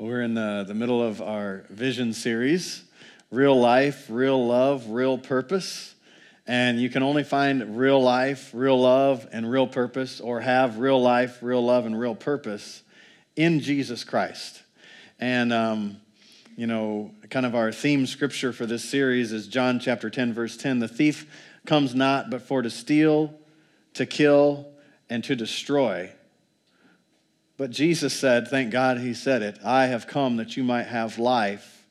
We're in the, the middle of our vision series real life, real love, real purpose. And you can only find real life, real love, and real purpose, or have real life, real love, and real purpose in Jesus Christ. And, um, you know, kind of our theme scripture for this series is John chapter 10, verse 10. The thief comes not but for to steal, to kill, and to destroy. But Jesus said, thank God he said it, I have come that you might have life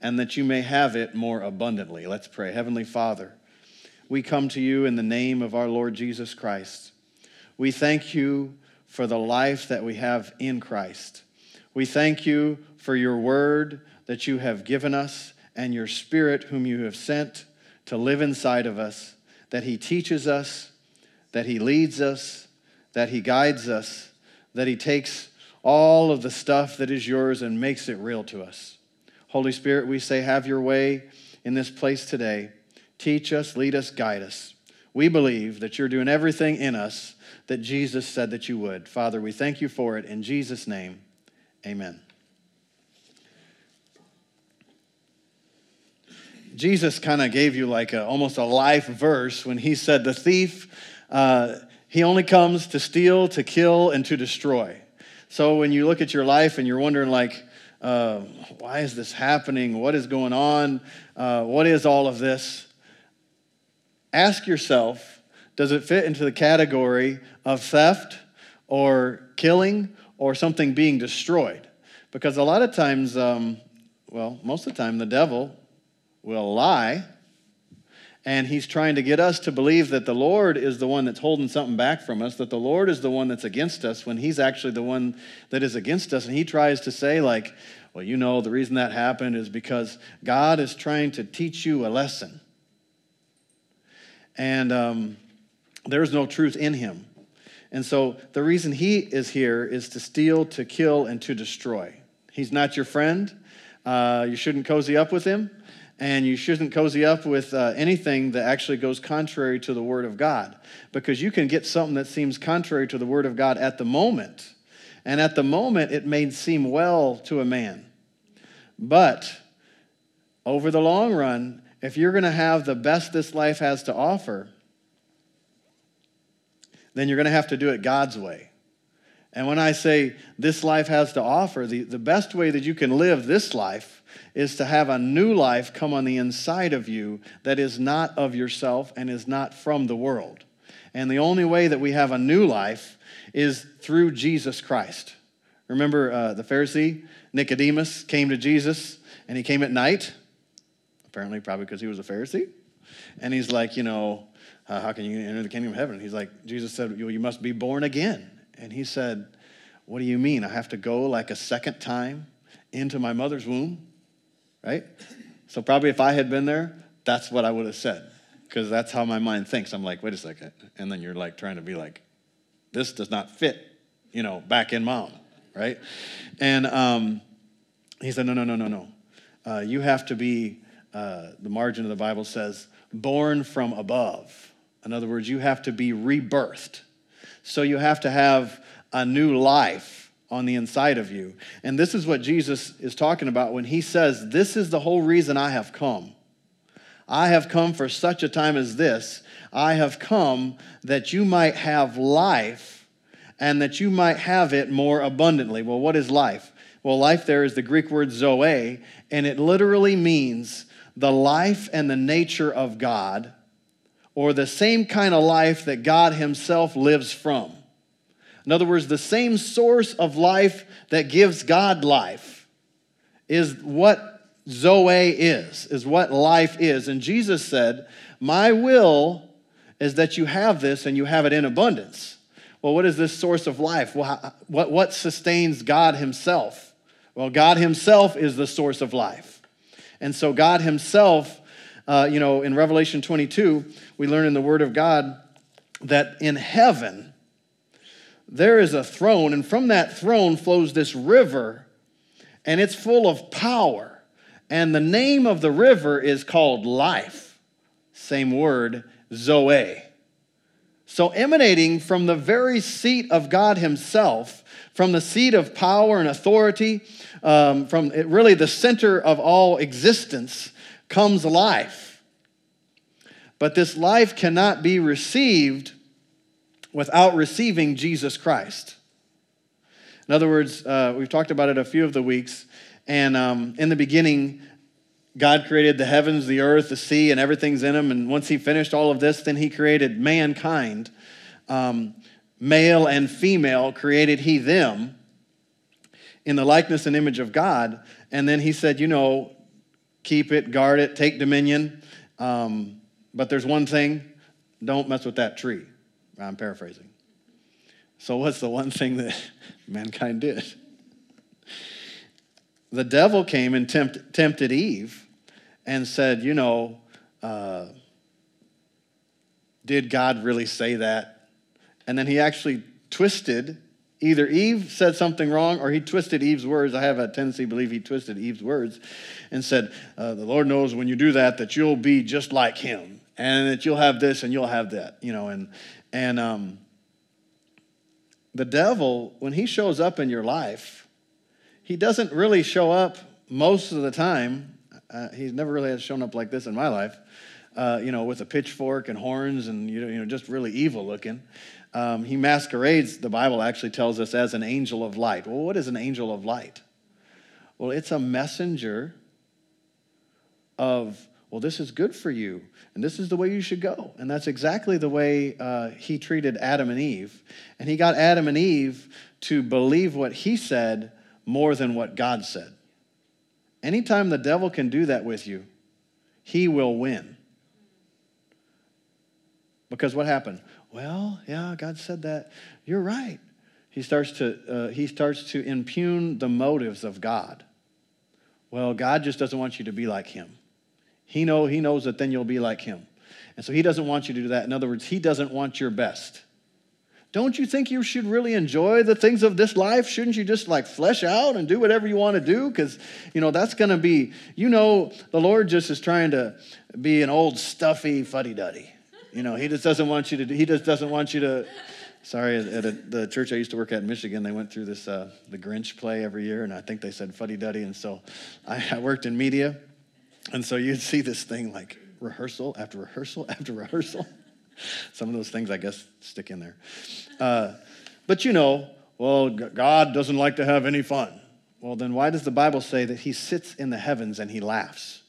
and that you may have it more abundantly. Let's pray. Heavenly Father, we come to you in the name of our Lord Jesus Christ. We thank you for the life that we have in Christ. We thank you for your word that you have given us and your spirit whom you have sent to live inside of us, that he teaches us, that he leads us, that he guides us that He takes all of the stuff that is yours and makes it real to us. Holy Spirit, we say, have your way in this place today. Teach us, lead us, guide us. We believe that you're doing everything in us that Jesus said that you would. Father, we thank you for it. In Jesus' name, amen. Jesus kind of gave you like a, almost a life verse when he said, The thief uh, he only comes to steal, to kill, and to destroy. So when you look at your life and you're wondering, like, uh, why is this happening? What is going on? Uh, what is all of this? Ask yourself does it fit into the category of theft or killing or something being destroyed? Because a lot of times, um, well, most of the time, the devil will lie and he's trying to get us to believe that the Lord is the one that's holding something back from us, that the Lord is the one that's against us when he's actually the one that is against us. And he tries to say, like, well, you know, the reason that happened is because God is trying to teach you a lesson. And um, there's no truth in him. And so the reason he is here is to steal, to kill, and to destroy. He's not your friend. Uh, you shouldn't cozy up with him and you shouldn't cozy up with uh, anything that actually goes contrary to the Word of God because you can get something that seems contrary to the Word of God at the moment. And at the moment, it may seem well to a man. But over the long run, if you're going to have the best this life has to offer, then you're going to have to do it God's way. And when I say this life has to offer, the, the best way that you can live this life is to have a new life come on the inside of you that is not of yourself and is not from the world. And the only way that we have a new life is through Jesus Christ. Remember uh, the Pharisee, Nicodemus, came to Jesus and he came at night, apparently, probably because he was a Pharisee. And he's like, you know, uh, how can you enter the kingdom of heaven? He's like, Jesus said, you must be born again. And he said, What do you mean? I have to go like a second time into my mother's womb? Right? So, probably if I had been there, that's what I would have said, because that's how my mind thinks. I'm like, Wait a second. And then you're like trying to be like, This does not fit, you know, back in mom, right? And um, he said, No, no, no, no, no. Uh, you have to be, uh, the margin of the Bible says, born from above. In other words, you have to be rebirthed. So you have to have a new life on the inside of you. And this is what Jesus is talking about when he says, This is the whole reason I have come. I have come for such a time as this. I have come that you might have life and that you might have it more abundantly. Well, what is life? Well, life there is the Greek word zoe, and it literally means the life and the nature of God or the same kind of life that God Himself lives from. In other words, the same source of life that gives God life is what Zoe is, is what life is. And Jesus said, My will is that you have this and you have it in abundance. Well, what is this source of life? Well, what, what sustains God Himself? Well, God Himself is the source of life. And so God Himself uh, you know, in Revelation 22, we learn in the Word of God that in heaven there is a throne, and from that throne flows this river, and it's full of power. And the name of the river is called life. Same word, Zoe. So, emanating from the very seat of God Himself, from the seat of power and authority, um, from really the center of all existence, comes life. But this life cannot be received without receiving Jesus Christ. In other words, uh, we've talked about it a few of the weeks, and um, in the beginning, God created the heavens, the earth, the sea, and everything's in them. And once He finished all of this, then He created mankind. Um, male and female created He them in the likeness and image of God. And then He said, you know, keep it, guard it, take dominion. Um, but there's one thing don't mess with that tree. I'm paraphrasing. So, what's the one thing that mankind did? The devil came and tempt, tempted Eve and said, You know, uh, did God really say that? And then he actually twisted. Either Eve said something wrong or he twisted Eve's words. I have a tendency to believe he twisted Eve's words and said, uh, The Lord knows when you do that, that you'll be just like him and that you'll have this and you'll have that, you know. And, and um, the devil, when he shows up in your life, he doesn't really show up most of the time uh, he's never really has shown up like this in my life, uh, you know, with a pitchfork and horns and, you know, just really evil looking. Um, he masquerades, the Bible actually tells us, as an angel of light. Well, what is an angel of light? Well, it's a messenger of, well, this is good for you, and this is the way you should go. And that's exactly the way uh, he treated Adam and Eve. And he got Adam and Eve to believe what he said more than what God said. Anytime the devil can do that with you, he will win. Because what happened? Well, yeah, God said that. You're right. He starts to, uh, he starts to impugn the motives of God. Well, God just doesn't want you to be like him. He, know, he knows that then you'll be like him. And so he doesn't want you to do that. In other words, he doesn't want your best. Don't you think you should really enjoy the things of this life? Shouldn't you just like flesh out and do whatever you want to do? Because, you know, that's going to be, you know, the Lord just is trying to be an old stuffy fuddy duddy. You know, he just doesn't want you to, he just doesn't want you to, sorry, at a, the church I used to work at in Michigan, they went through this, uh, the Grinch play every year, and I think they said fuddy duddy. And so I, I worked in media. And so you'd see this thing like rehearsal after rehearsal after rehearsal. Some of those things, I guess, stick in there. Uh, but you know, well, God doesn't like to have any fun. Well, then why does the Bible say that he sits in the heavens and he laughs?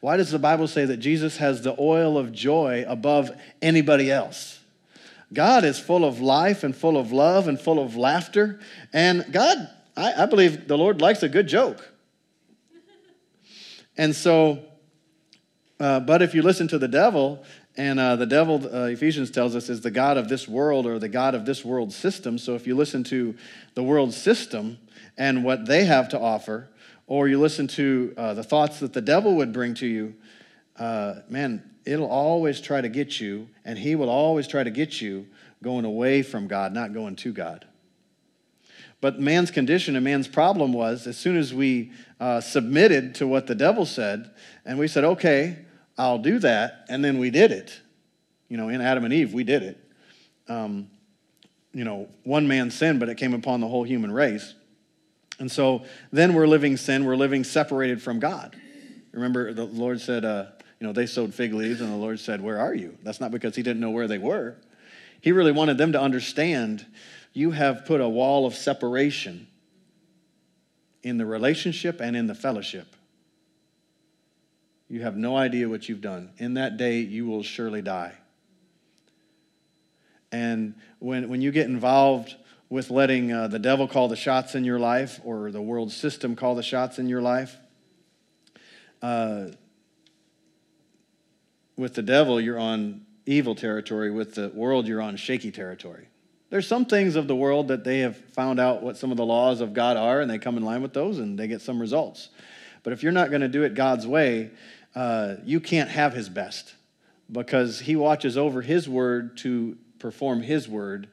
Why does the Bible say that Jesus has the oil of joy above anybody else? God is full of life and full of love and full of laughter. And God, I, I believe the Lord likes a good joke. And so, uh, but if you listen to the devil, and uh, the devil, uh, Ephesians tells us, is the God of this world or the God of this world system. So if you listen to the world system and what they have to offer, or you listen to uh, the thoughts that the devil would bring to you, uh, man, it'll always try to get you, and he will always try to get you going away from God, not going to God. But man's condition and man's problem was as soon as we uh, submitted to what the devil said, and we said, okay, I'll do that. And then we did it. You know, in Adam and Eve, we did it. Um, you know, one man sinned, but it came upon the whole human race. And so then we're living sin, we're living separated from God. Remember, the Lord said, uh, you know, they sewed fig leaves, and the Lord said, Where are you? That's not because He didn't know where they were. He really wanted them to understand you have put a wall of separation in the relationship and in the fellowship. You have no idea what you've done. In that day, you will surely die. And when, when you get involved with letting uh, the devil call the shots in your life or the world system call the shots in your life, uh, with the devil, you're on evil territory. With the world, you're on shaky territory. There's some things of the world that they have found out what some of the laws of God are, and they come in line with those, and they get some results. But if you're not going to do it God's way, uh, you can't have his best because he watches over his word to perform his word.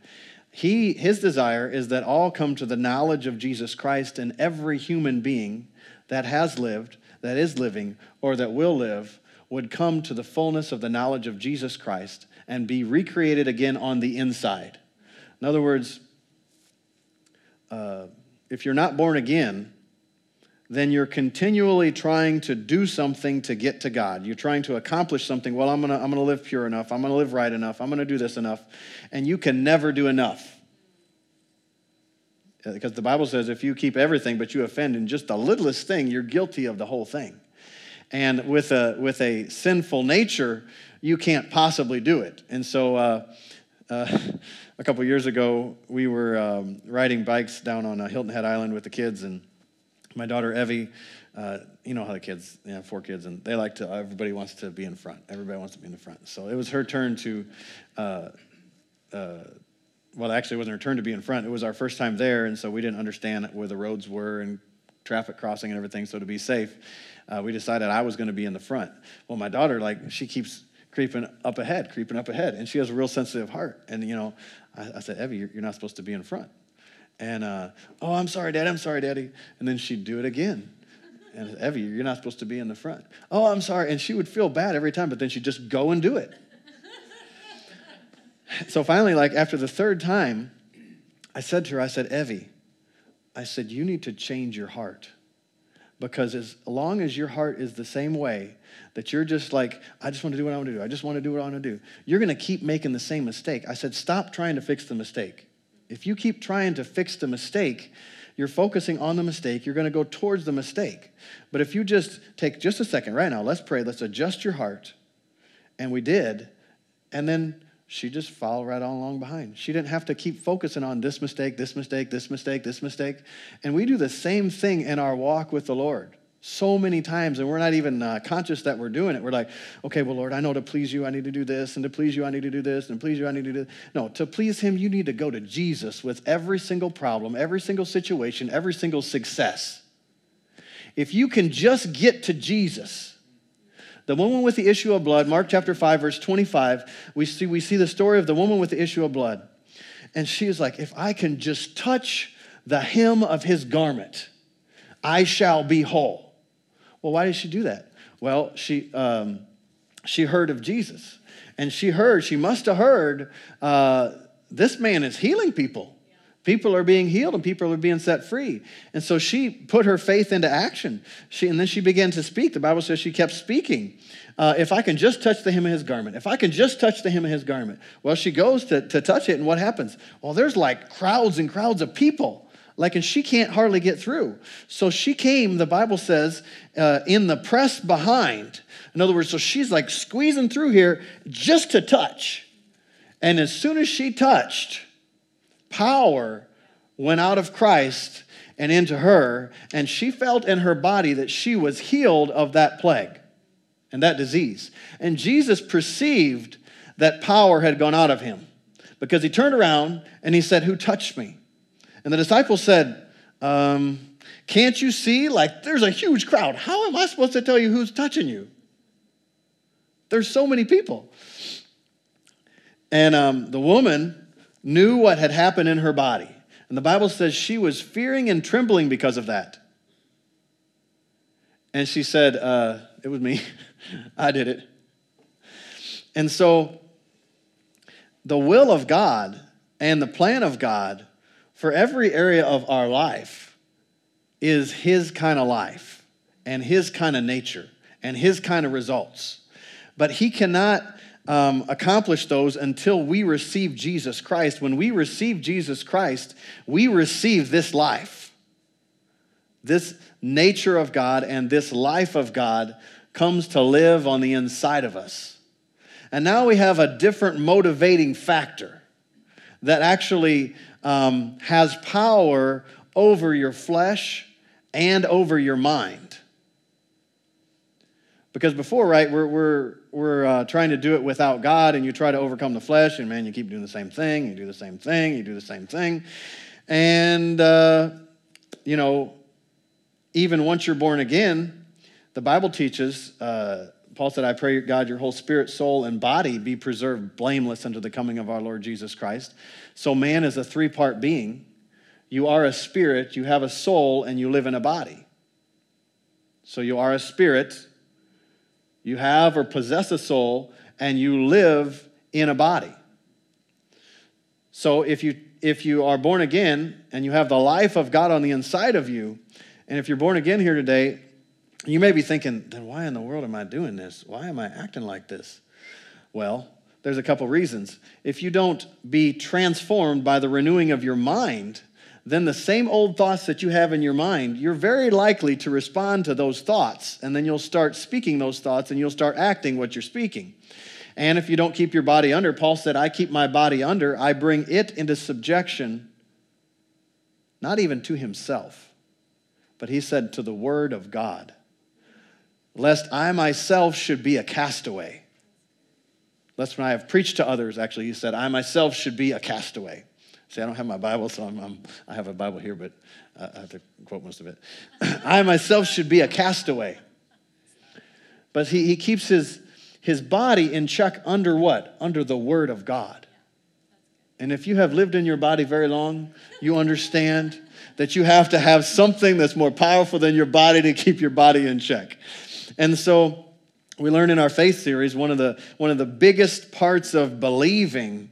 He, his desire is that all come to the knowledge of Jesus Christ and every human being that has lived, that is living, or that will live would come to the fullness of the knowledge of Jesus Christ and be recreated again on the inside. In other words, uh, if you're not born again, then you're continually trying to do something to get to God. You're trying to accomplish something. Well, I'm going to I'm going to live pure enough. I'm going to live right enough. I'm going to do this enough. And you can never do enough. Because the Bible says if you keep everything but you offend in just the littlest thing, you're guilty of the whole thing. And with a, with a sinful nature, you can't possibly do it. And so uh, uh, a couple years ago, we were um, riding bikes down on uh, Hilton Head Island with the kids, and my daughter Evie, uh, you know how the kids, they have four kids, and they like to, everybody wants to be in front. Everybody wants to be in the front. So it was her turn to, uh, uh, well, actually, it wasn't her turn to be in front. It was our first time there, and so we didn't understand where the roads were and traffic crossing and everything. So to be safe, uh, we decided I was going to be in the front. Well, my daughter, like, she keeps creeping up ahead, creeping up ahead, and she has a real sensitive heart. And, you know, I, I said, Evie, you're, you're not supposed to be in front. And, uh, oh, I'm sorry, Daddy, I'm sorry, Daddy. And then she'd do it again. And Evie, you're not supposed to be in the front. Oh, I'm sorry. And she would feel bad every time, but then she'd just go and do it. so finally, like after the third time, I said to her, I said, Evie, I said, you need to change your heart. Because as long as your heart is the same way, that you're just like, I just want to do what I want to do, I just want to do what I want to do, you're going to keep making the same mistake. I said, stop trying to fix the mistake. If you keep trying to fix the mistake, you're focusing on the mistake, you're going to go towards the mistake. But if you just take just a second right now, let's pray, let's adjust your heart. And we did. And then she just followed right on along behind. She didn't have to keep focusing on this mistake, this mistake, this mistake, this mistake. And we do the same thing in our walk with the Lord so many times and we're not even uh, conscious that we're doing it we're like okay well lord i know to please you i need to do this and to please you i need to do this and to please you i need to do this no to please him you need to go to jesus with every single problem every single situation every single success if you can just get to jesus the woman with the issue of blood mark chapter 5 verse 25 we see we see the story of the woman with the issue of blood and she is like if i can just touch the hem of his garment i shall be whole well, why did she do that? Well, she, um, she heard of Jesus. And she heard, she must have heard, uh, this man is healing people. People are being healed and people are being set free. And so she put her faith into action. She, and then she began to speak. The Bible says she kept speaking. Uh, if I can just touch the hem of his garment, if I can just touch the hem of his garment. Well, she goes to, to touch it, and what happens? Well, there's like crowds and crowds of people like, and she can't hardly get through. So she came, the Bible says, uh, in the press behind. In other words, so she's like squeezing through here just to touch. And as soon as she touched, power went out of Christ and into her, and she felt in her body that she was healed of that plague and that disease. And Jesus perceived that power had gone out of him because he turned around and he said, Who touched me? And the disciples said, um, Can't you see? Like, there's a huge crowd. How am I supposed to tell you who's touching you? There's so many people. And um, the woman knew what had happened in her body. And the Bible says she was fearing and trembling because of that. And she said, uh, It was me. I did it. And so, the will of God and the plan of God for every area of our life is his kind of life and his kind of nature and his kind of results. But he cannot um, accomplish those until we receive Jesus Christ. When we receive Jesus Christ, we receive this life. This nature of God and this life of God comes to live on the inside of us. And now we have a different motivating factor that actually um, has power over your flesh and over your mind. Because before, right, we're, we're, we're uh, trying to do it without God, and you try to overcome the flesh, and man, you keep doing the same thing, you do the same thing, you do the same thing. And, uh, you know, even once you're born again, the Bible teaches, uh, Paul said, I pray, God, your whole spirit, soul, and body be preserved blameless unto the coming of our Lord Jesus Christ. So, man is a three part being. You are a spirit, you have a soul, and you live in a body. So, you are a spirit, you have or possess a soul, and you live in a body. So if you if you are born again and you have the life of God on the inside of you, and if you're born again here today, you may be thinking, then why in the world am I doing this? Why am I acting like this? Well, there's a couple reasons. If you don't be transformed by the renewing of your mind, then the same old thoughts that you have in your mind, you're very likely to respond to those thoughts. And then you'll start speaking those thoughts and you'll start acting what you're speaking. And if you don't keep your body under, Paul said, I keep my body under, I bring it into subjection, not even to himself, but he said to the word of God, lest I myself should be a castaway. Lest when I have preached to others, actually, he said, I myself should be a castaway. See, I don't have my Bible, so I'm, I'm i have a Bible here, but uh, I have to quote most of it. I myself should be a castaway. But he, he keeps his, his body in check under what? Under the Word of God. And if you have lived in your body very long, you understand that you have to have something that's more powerful than your body to keep your body in check. And so we learn in our faith series one of the, one of the biggest parts of believing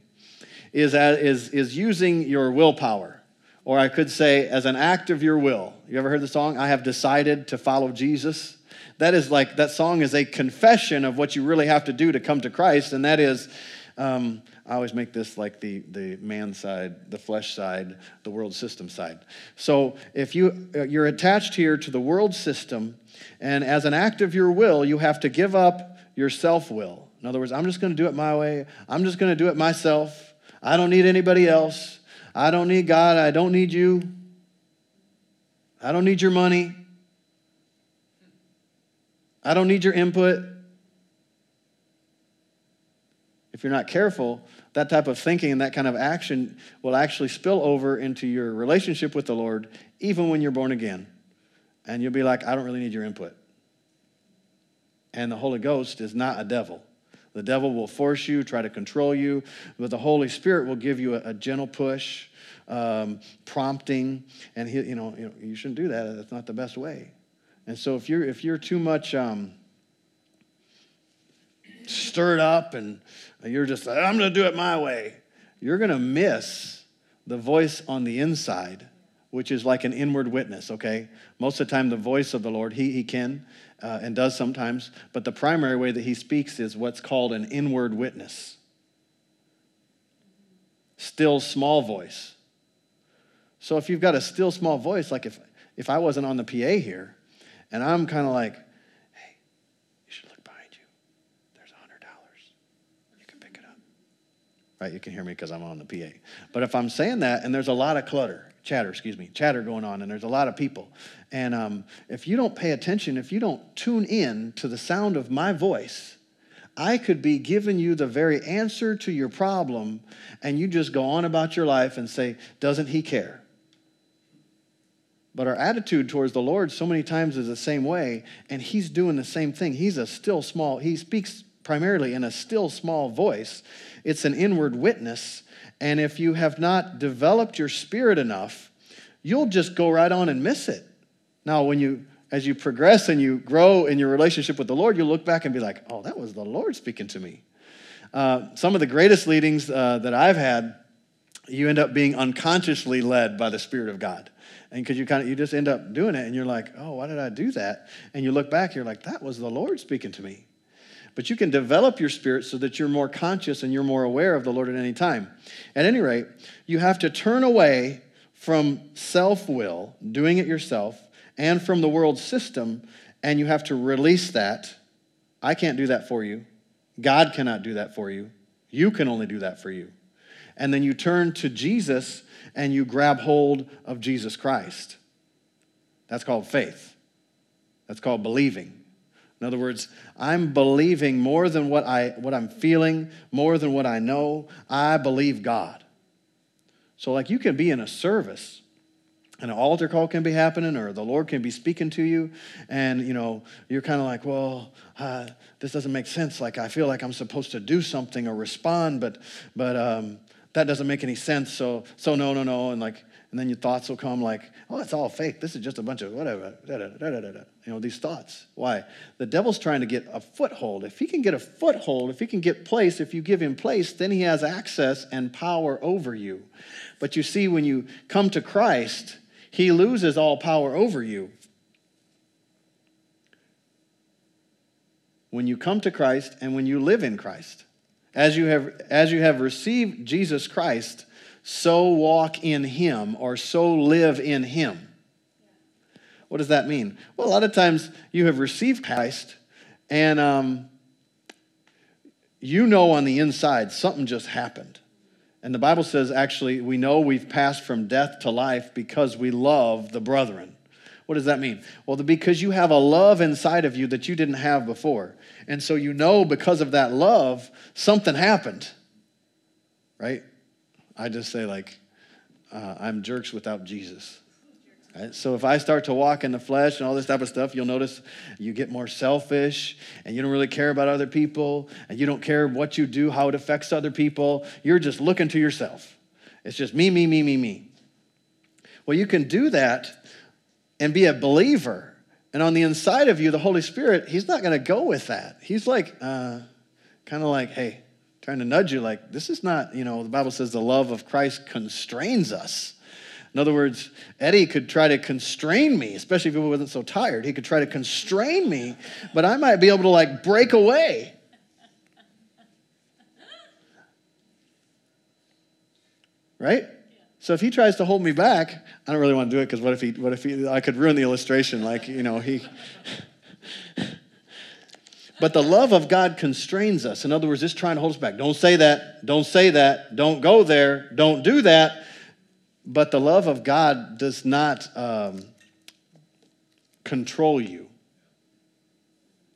is, is, is using your willpower. Or I could say, as an act of your will. You ever heard the song, I have decided to follow Jesus? That is like, that song is a confession of what you really have to do to come to Christ, and that is, um, I always make this like the, the man side, the flesh side, the world system side. So if you, uh, you're attached here to the world system, and as an act of your will, you have to give up your self will. In other words, I'm just going to do it my way. I'm just going to do it myself. I don't need anybody else. I don't need God. I don't need you. I don't need your money. I don't need your input. If you're not careful, that type of thinking and that kind of action will actually spill over into your relationship with the Lord, even when you're born again. And you'll be like, I don't really need your input. And the Holy Ghost is not a devil. The devil will force you, try to control you, but the Holy Spirit will give you a, a gentle push, um, prompting, and he, you know, you know, you shouldn't do that. That's not the best way. And so if you're if you're too much um, stirred up and you're just, like, I'm going to do it my way, you're going to miss the voice on the inside, which is like an inward witness, okay? Most of the time, the voice of the Lord, he, he can uh, and does sometimes, but the primary way that he speaks is what's called an inward witness. Still small voice. So if you've got a still small voice, like if, if I wasn't on the PA here, and I'm kind of like, hey, you should look behind you. There's $100. You can pick it up. right? You can hear me because I'm on the PA. But if I'm saying that and there's a lot of clutter, chatter, excuse me, chatter going on, and there's a lot of people, and um, if you don't pay attention, if you don't tune in to the sound of my voice, I could be giving you the very answer to your problem, and you just go on about your life and say, Doesn't he care? But our attitude towards the Lord so many times is the same way, and He's doing the same thing. He's a still small, He speaks primarily in a still small voice it's an inward witness. And if you have not developed your spirit enough, you'll just go right on and miss it. Now, when you as you progress and you grow in your relationship with the Lord, you'll look back and be like, oh, that was the Lord speaking to me. Uh, some of the greatest leadings uh, that I've had, you end up being unconsciously led by the Spirit of God. And because you kind of, you just end up doing it and you're like, oh, why did I do that? And you look back, you're like, that was the Lord speaking to me. But you can develop your spirit so that you're more conscious and you're more aware of the Lord at any time. At any rate, you have to turn away from self will, doing it yourself, and from the world system, and you have to release that. I can't do that for you. God cannot do that for you. You can only do that for you. And then you turn to Jesus and you grab hold of Jesus Christ. That's called faith. That's called believing. In other words, I'm believing more than what, I, what I'm feeling, more than what I know. I believe God. So, like, you can be in a service, and an altar call can be happening, or the Lord can be speaking to you, and, you know, you're kind of like, well, uh, this doesn't make sense. Like, I feel like I'm supposed to do something or respond, but, but um, that doesn't make any sense. So, so no, no, no. And, like, and then your thoughts will come like, oh, it's all fake. This is just a bunch of whatever. You know, these thoughts. Why? The devil's trying to get a foothold. If he can get a foothold, if he can get place, if you give him place, then he has access and power over you. But you see, when you come to Christ, he loses all power over you. When you come to Christ and when you live in Christ, as you have, as you have received Jesus Christ, so walk in him or so live in him. What does that mean? Well, a lot of times you have received Christ and um, you know on the inside something just happened. And the Bible says actually we know we've passed from death to life because we love the brethren. What does that mean? Well, because you have a love inside of you that you didn't have before. And so you know because of that love, something happened. Right? I just say, like, uh, I'm jerks without Jesus. So if I start to walk in the flesh and all this type of stuff, you'll notice you get more selfish and you don't really care about other people and you don't care what you do, how it affects other people. You're just looking to yourself. It's just me, me, me, me, me. Well, you can do that and be a believer. And on the inside of you, the Holy Spirit, He's not going to go with that. He's like, uh, kind of like, hey, trying to nudge you like, this is not, you know, the Bible says the love of Christ constrains us. In other words, Eddie could try to constrain me, especially if he wasn't so tired. He could try to constrain me, but I might be able to like break away. Right? So if he tries to hold me back, I don't really want to do it because what if he, what if he, I could ruin the illustration? Like, you know, he. But the love of God constrains us. In other words, it's trying to hold us back. Don't say that. Don't say that. Don't go there. Don't do that. But the love of God does not um, control you.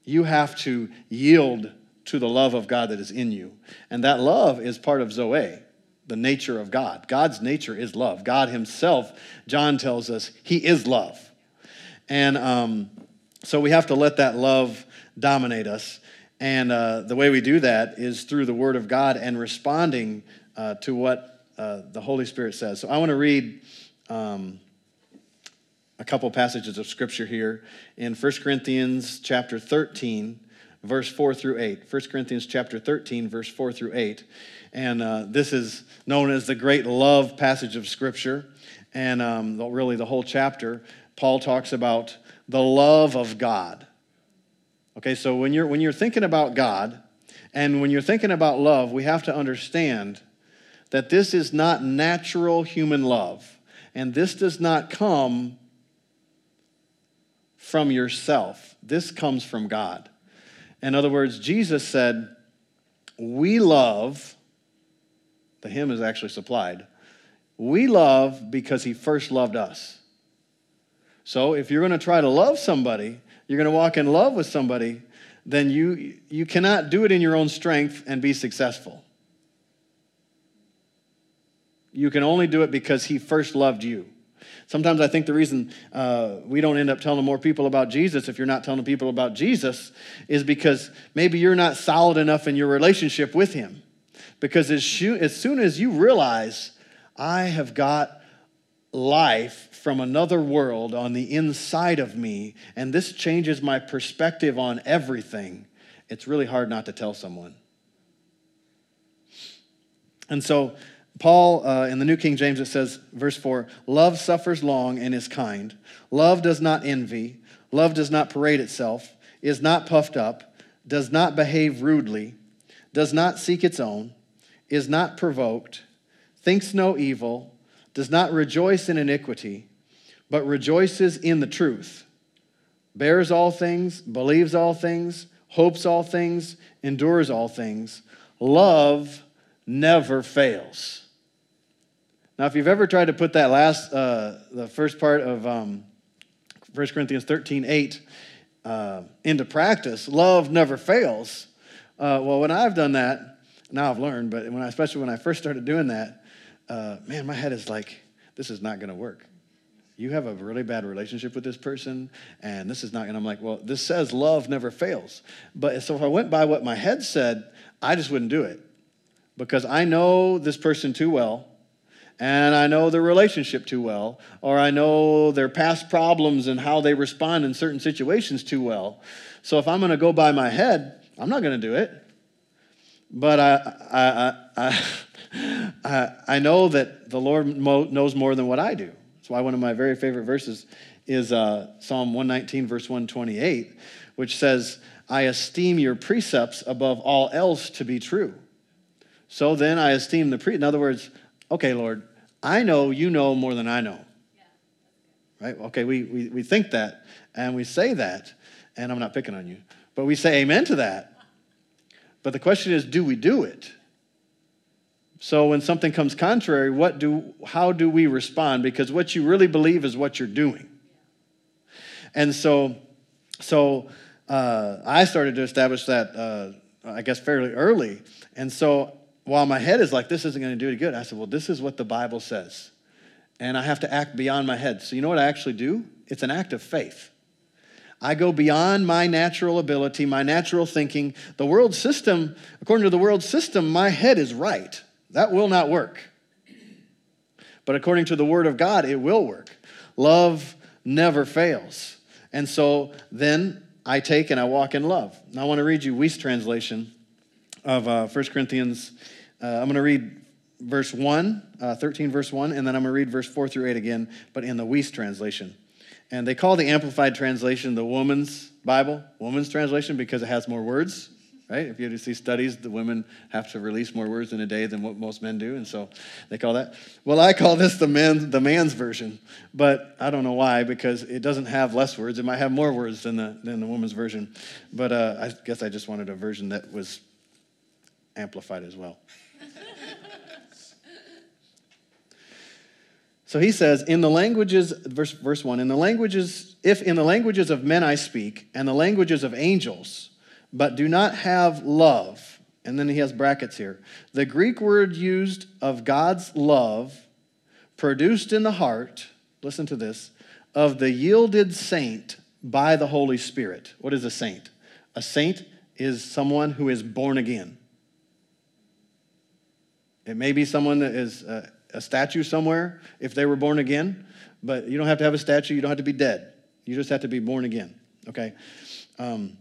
You have to yield to the love of God that is in you. And that love is part of Zoe, the nature of God. God's nature is love. God Himself, John tells us, He is love. And um, so we have to let that love dominate us. And uh, the way we do that is through the Word of God and responding uh, to what uh, the Holy Spirit says. So I want to read um, a couple passages of Scripture here in 1 Corinthians chapter 13, verse 4 through 8. 1 Corinthians chapter 13, verse 4 through 8. And uh, this is known as the great love passage of Scripture. And um, really, the whole chapter, Paul talks about the love of God Okay, so when you're, when you're thinking about God and when you're thinking about love, we have to understand that this is not natural human love. And this does not come from yourself, this comes from God. In other words, Jesus said, We love, the him is actually supplied, we love because he first loved us. So if you're going to try to love somebody, you're going to walk in love with somebody, then you, you cannot do it in your own strength and be successful. You can only do it because He first loved you. Sometimes I think the reason uh, we don't end up telling more people about Jesus if you're not telling people about Jesus is because maybe you're not solid enough in your relationship with Him. Because as, as soon as you realize, I have got life from another world on the inside of me, and this changes my perspective on everything, it's really hard not to tell someone. And so, Paul, uh, in the New King James, it says, verse 4 Love suffers long and is kind. Love does not envy. Love does not parade itself, is not puffed up, does not behave rudely, does not seek its own, is not provoked, thinks no evil does not rejoice in iniquity, but rejoices in the truth, bears all things, believes all things, hopes all things, endures all things. Love never fails. Now, if you've ever tried to put that last, uh, the first part of um, 1 Corinthians 13 8 uh, into practice, love never fails. Uh, well, when I've done that, now I've learned, but when I, especially when I first started doing that, uh, man, my head is like, this is not going to work. You have a really bad relationship with this person, and this is not. And I'm like, well, this says love never fails. But so if I went by what my head said, I just wouldn't do it because I know this person too well, and I know their relationship too well, or I know their past problems and how they respond in certain situations too well. So if I'm going to go by my head, I'm not going to do it. But I, I, I, I, I know that the Lord knows more than what I do. That's why one of my very favorite verses is uh, Psalm 119, verse 128, which says, I esteem your precepts above all else to be true. So then I esteem the pre. In other words, okay, Lord, I know you know more than I know. Right? Okay, we, we, we think that and we say that, and I'm not picking on you, but we say amen to that. But the question is, do we do it? So when something comes contrary, what do, how do we respond? Because what you really believe is what you're doing. And so, so uh, I started to establish that, uh, I guess, fairly early. And so while my head is like, this isn't going to do any good, I said, well, this is what the Bible says. And I have to act beyond my head. So, you know what I actually do? It's an act of faith. I go beyond my natural ability, my natural thinking. The world system, according to the world system, my head is right. That will not work. But according to the Word of God, it will work. Love never fails. And so then I take and I walk in love. Now I want to read you Wuest translation of uh, 1 Corinthians uh, I'm going to read verse 1, uh, 13, verse 1, and then I'm going to read verse 4 through 8 again, but in the Wuest translation. And they call the Amplified translation the woman's Bible, woman's translation, because it has more words, right? If you see studies, the women have to release more words in a day than what most men do, and so they call that. Well, I call this the man, the man's version, but I don't know why, because it doesn't have less words. It might have more words than the than the woman's version, but uh, I guess I just wanted a version that was amplified as well. So he says, in the languages, verse, verse 1, in the languages, if in the languages of men I speak, and the languages of angels, but do not have love, and then he has brackets here. The Greek word used of God's love, produced in the heart, listen to this, of the yielded saint by the Holy Spirit. What is a saint? A saint is someone who is born again. It may be someone that is. Uh, a statue somewhere if they were born again, but you don't have to have a statue. You don't have to be dead. You just have to be born again, okay? Um,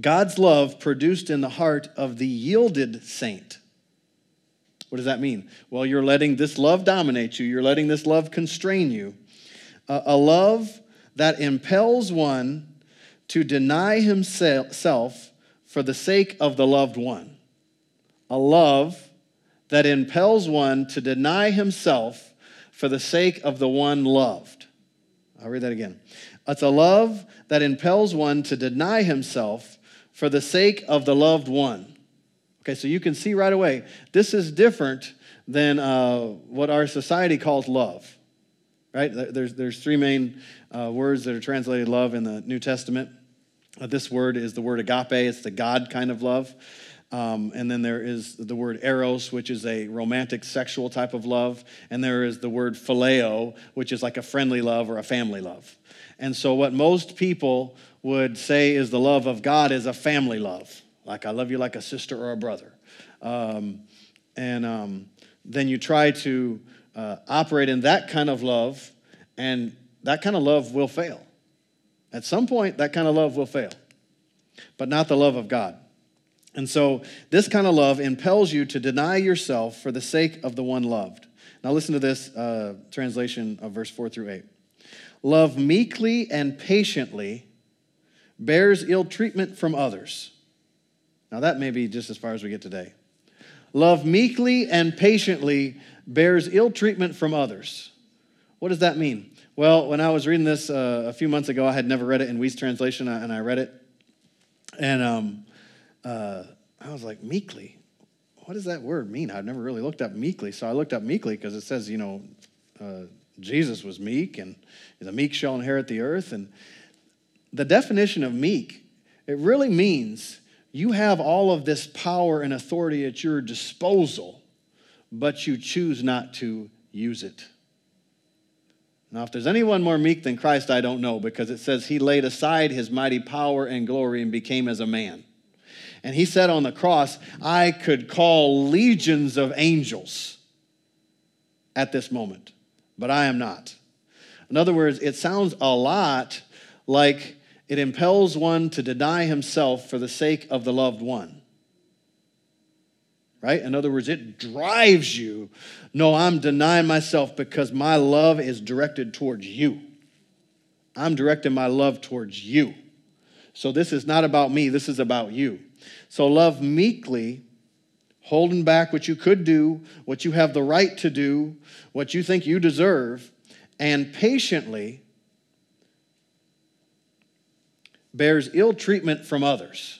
God's love produced in the heart of the yielded saint. What does that mean? Well, you're letting this love dominate you, you're letting this love constrain you. Uh, a love that impels one to deny himself for the sake of the loved one. A love that impels one to deny himself for the sake of the one loved. I'll read that again. It's a love that impels one to deny himself for the sake of the loved one. Okay, so you can see right away, this is different than uh, what our society calls love, right? There's, there's three main uh, words that are translated love in the New Testament. Uh, this word is the word agape, it's the God kind of love. Um, and then there is the word eros, which is a romantic sexual type of love. And there is the word phileo, which is like a friendly love or a family love. And so, what most people would say is the love of God is a family love. Like, I love you like a sister or a brother. Um, and um, then you try to uh, operate in that kind of love, and that kind of love will fail. At some point, that kind of love will fail, but not the love of God. And so, this kind of love impels you to deny yourself for the sake of the one loved. Now, listen to this uh, translation of verse 4 through 8. Love meekly and patiently bears ill treatment from others. Now, that may be just as far as we get today. Love meekly and patiently bears ill treatment from others. What does that mean? Well, when I was reading this uh, a few months ago, I had never read it in Wuest translation, uh, and I read it. And um, uh, I was like, meekly? What does that word mean? I've never really looked up meekly. So I looked up meekly because it says, you know, uh, Jesus was meek and the meek shall inherit the earth. And the definition of meek, it really means you have all of this power and authority at your disposal, but you choose not to use it. Now, if there's anyone more meek than Christ, I don't know, because it says he laid aside his mighty power and glory and became as a man. And he said on the cross, I could call legions of angels. at this moment, but I am not. In other words, it sounds a lot like it impels one to deny himself for the sake of the loved one. Right? In other words, it drives you. No, I'm denying myself because my love is directed towards you. I'm directing my love towards you. So this is not about me, this is about you. So love meekly, holding back what you could do, what you have the right to do, what you think you deserve, and patiently bears ill treatment from others.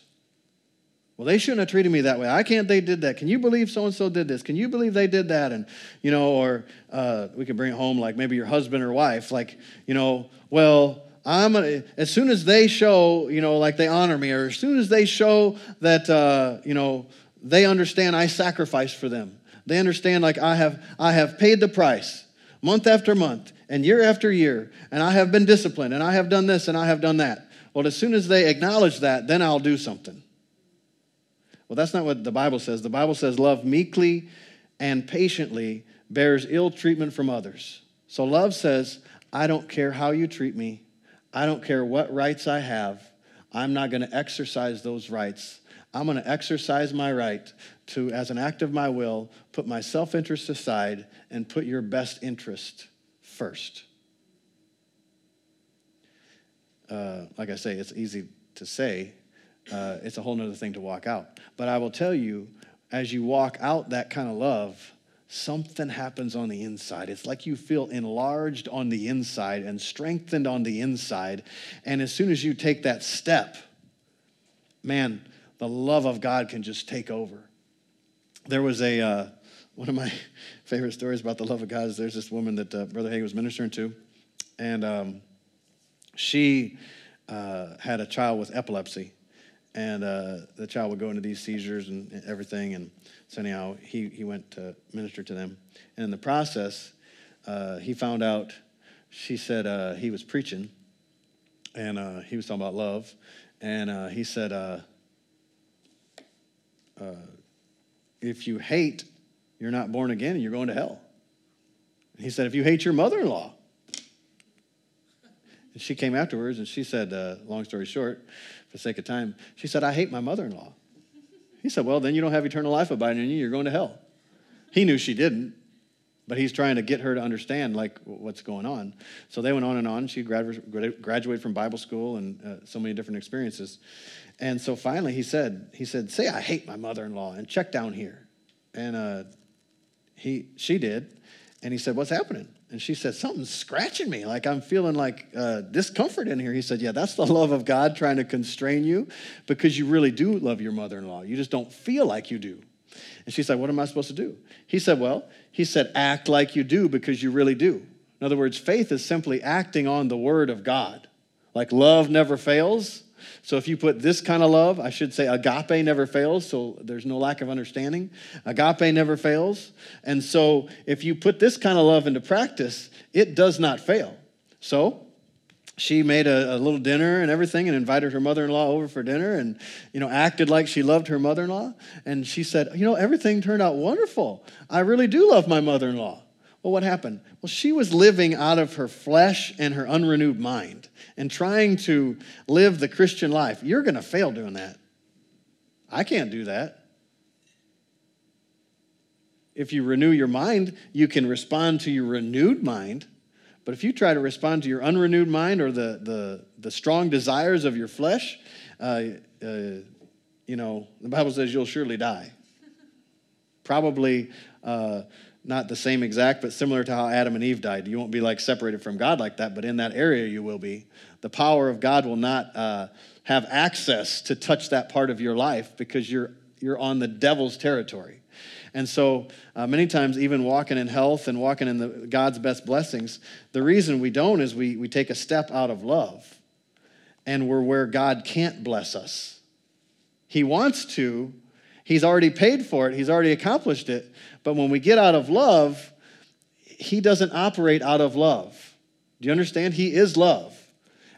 Well, they shouldn't have treated me that way. I can't. They did that. Can you believe so and so did this? Can you believe they did that? And you know, or uh, we can bring it home like maybe your husband or wife, like you know, well, I'm as soon as they show, you know, like they honor me, or as soon as they show that, uh, you know, they understand I sacrificed for them. They understand like I have, I have paid the price month after month and year after year, and I have been disciplined, and I have done this and I have done that. Well, as soon as they acknowledge that, then I'll do something. Well, that's not what the Bible says. The Bible says, love meekly and patiently bears ill treatment from others. So love says, I don't care how you treat me. I don't care what rights I have, I'm not going to exercise those rights. I'm going to exercise my right to, as an act of my will, put my self interest aside and put your best interest first. Uh, like I say, it's easy to say, uh, it's a whole other thing to walk out. But I will tell you, as you walk out that kind of love, something happens on the inside. It's like you feel enlarged on the inside and strengthened on the inside. And as soon as you take that step, man, the love of God can just take over. There was a, uh, one of my favorite stories about the love of God is there's this woman that uh, Brother Hagin was ministering to, and um, she uh, had a child with epilepsy. And uh, the child would go into these seizures and everything. And so anyhow, he, he went to minister to them. And in the process, uh, he found out, she said uh, he was preaching, and he was talking about love. And he said, uh, uh, if you hate, you're not born again and you're going to hell. And he said, if you hate your mother-in-law. And she came afterwards and she said, long story short, for sake of time, she said, I hate my mother-in-law. He said, Well, then you don't have eternal life abiding in you. You're going to hell. He knew she didn't, but he's trying to get her to understand like what's going on. So they went on and on. She graduated from Bible school and uh, so many different experiences. And so finally he said, he said, say I hate my mother-in-law and check down here. And uh, he, she did. And he said, what's happening? And she said, Something's scratching me. Like I'm feeling like uh, discomfort in here. He said, Yeah, that's the love of God trying to constrain you because you really do love your mother in law. You just don't feel like you do. And she said, What am I supposed to do? He said, Well, he said, Act like you do because you really do. In other words, faith is simply acting on the word of God. Like love never fails. So if you put this kind of love, I should say agape never fails, so there's no lack of understanding. Agape never fails. And so if you put this kind of love into practice, it does not fail. So she made a, a, little dinner and everything and invited her mother-in-law over for dinner and you know acted like she loved her mother-in-law and she said you know everything turned out wonderful i really do love my mother-in-law well, what happened? Well, she was living out of her flesh and her unrenewed mind and trying to live the Christian life. You're going to fail doing that. I can't do that. If you renew your mind, you can respond to your renewed mind. But if you try to respond to your unrenewed mind or the, the, the strong desires of your flesh, uh, uh, you know, the Bible says you'll surely die. Probably. Uh, not the same exact, but similar to how Adam and Eve died. You won't be like separated from God like that, but in that area you will be. The power of God will not uh, have access to touch that part of your life because you're you're on the devil's territory. And so, uh, many times, even walking in health and walking in the, God's best blessings, the reason we don't is we, we take a step out of love and we're where God can't bless us. He wants to, He's already paid for it, He's already accomplished it. But when we get out of love, He doesn't operate out of love. Do you understand? He is love.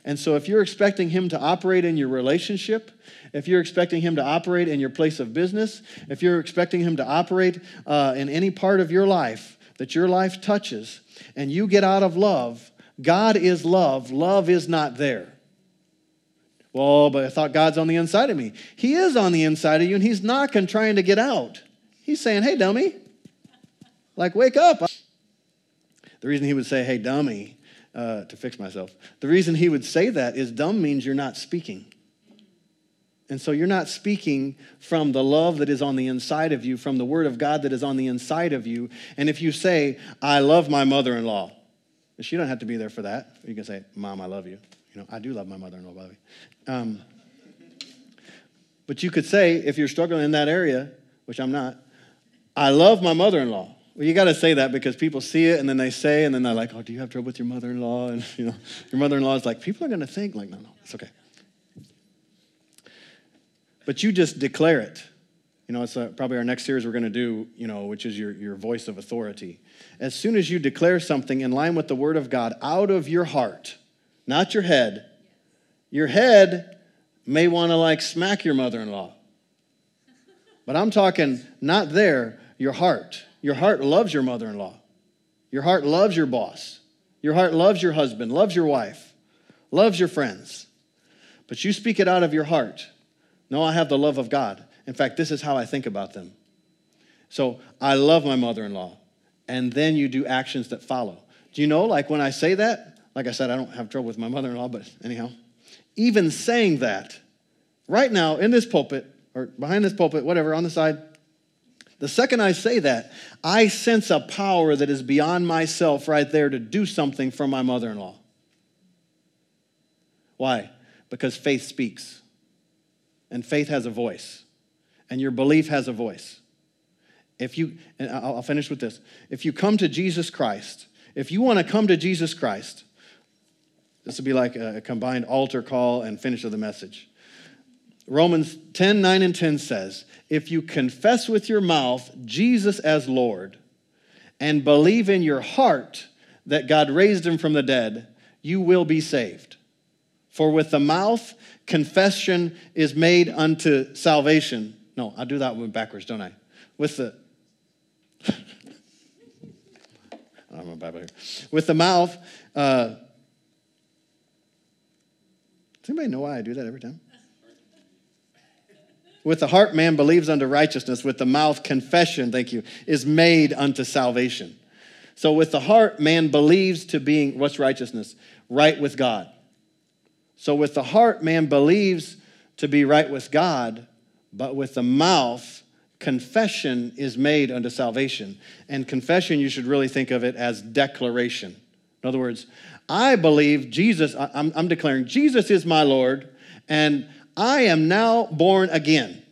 And so if you're expecting Him to operate in your relationship, if you're expecting Him to operate in your place of business, if you're expecting Him to operate uh, in any part of your life, that your life touches and you get out of love, God is love, love is not there. Well, but I thought God's on the inside of me. He is on the inside of you, and He's knocking, trying to get out. He's saying, Hey, dummy, like, wake up. The reason He would say, Hey, dummy, uh, to fix myself, the reason He would say that is dumb means you're not speaking. And so you're not speaking from the love that is on the inside of you, from the word of God that is on the inside of you. And if you say, I love my mother in law, she don't have to be there for that. You can say, Mom, I love you. You know, I do love my mother in law, by the way. Um, but you could say, if you're struggling in that area, which I'm not, I love my mother in law. Well, you got to say that because people see it and then they say, and then they're like, oh, do you have trouble with your mother in law? And, you know, your mother in law is like, people are going to think, like, no, no, it's okay. But you just declare it. You know, it's uh, probably our next series we're going to do, you know, which is your, your voice of authority. As soon as you declare something in line with the word of God out of your heart, not your head, your head may want to like smack your mother in law. But I'm talking not there, your heart. Your heart loves your mother in law. Your heart loves your boss. Your heart loves your husband, loves your wife, loves your friends. But you speak it out of your heart. No, I have the love of God. In fact, this is how I think about them. So I love my mother in law. And then you do actions that follow. Do you know, like when I say that, like I said, I don't have trouble with my mother in law, but anyhow, even saying that right now in this pulpit or behind this pulpit, whatever, on the side, the second I say that, I sense a power that is beyond myself right there to do something for my mother in law. Why? Because faith speaks and faith has a voice, and your belief has a voice. If you, and I'll finish with this. If you come to Jesus Christ, if you want to come to Jesus Christ, this would be like a combined altar call and finish of the message. Romans 10 9 and 10 says, If you confess with your mouth Jesus as Lord and believe in your heart that God raised him from the dead, you will be saved. For with the mouth confession is made unto salvation. No, I do that one backwards, don't I? With the I'm a Bible here. With the mouth, uh, does anybody know why I do that every time? With the heart, man believes unto righteousness. With the mouth, confession, thank you, is made unto salvation. So with the heart, man believes to being, what's righteousness? Right with God. So with the heart, man believes to be right with God, but with the mouth, confession is made unto salvation. And confession, you should really think of it as declaration. In other words, I believe Jesus, I'm, I'm declaring Jesus is my Lord, and I am now born again.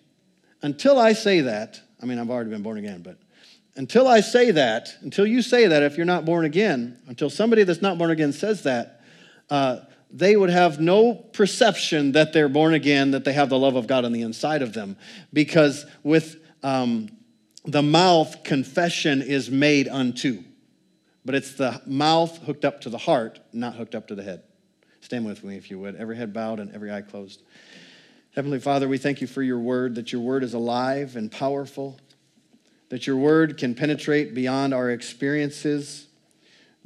Until I say that, I mean, I've already been born again, but until I say that, until you say that, if you're not born again, until somebody that's not born again says that, uh, they would have no perception that they're born again, that they have the love of God on the inside of them. Because with um, the mouth, confession is made unto. But it's the mouth hooked up to the heart, not hooked up to the head. Stand with me if you would. Every head bowed and every eye closed. Heavenly Father, we thank you for your word, that your word is alive and powerful, that your word can penetrate beyond our experiences,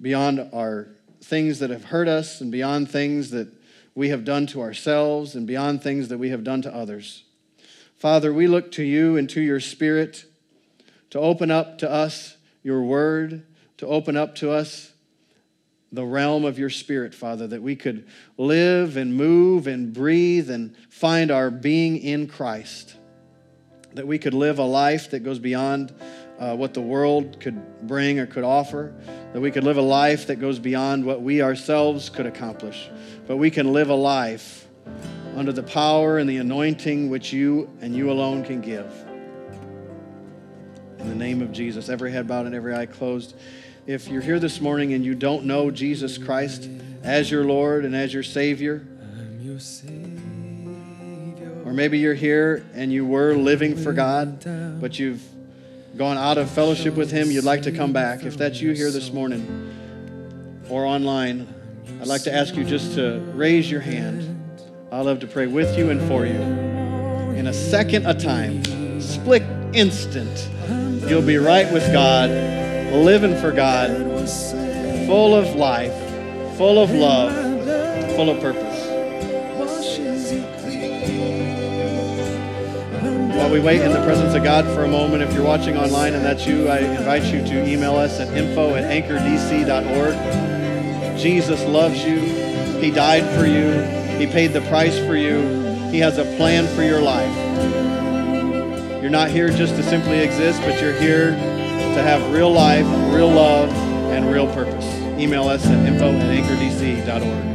beyond our things that have hurt us and beyond things that we have done to ourselves and beyond things that we have done to others. Father, we look to you and to your Spirit to open up to us your word, to open up to us the realm of your Spirit, Father, that we could live and move and breathe and find our being in Christ, that we could live a life that goes beyond uh, what the world could bring or could offer, that we could live a life that goes beyond what we ourselves could accomplish, but we can live a life under the power and the anointing which you and you alone can give. In the name of Jesus, every head bowed and every eye closed. If you're here this morning and you don't know Jesus Christ as your Lord and as your Savior, or maybe you're here and you were living for God, but you've gone out of fellowship with Him, you'd like to come back, if that's you here this morning or online, I'd like to ask you just to raise your hand. i love to pray with you and for you. In a second a time, split instant, you'll be right with God living for God, full of life, full of love, full of purpose. While we wait in the presence of God for a moment, if you're watching online and that's you, I invite you to email us at info at anchordc.org. Jesus loves you. He died for you. He paid the price for you. He has a plan for your life. You're not here just to simply exist, but you're here to have real life, real love, and real purpose. Email us at info at anchordc.org.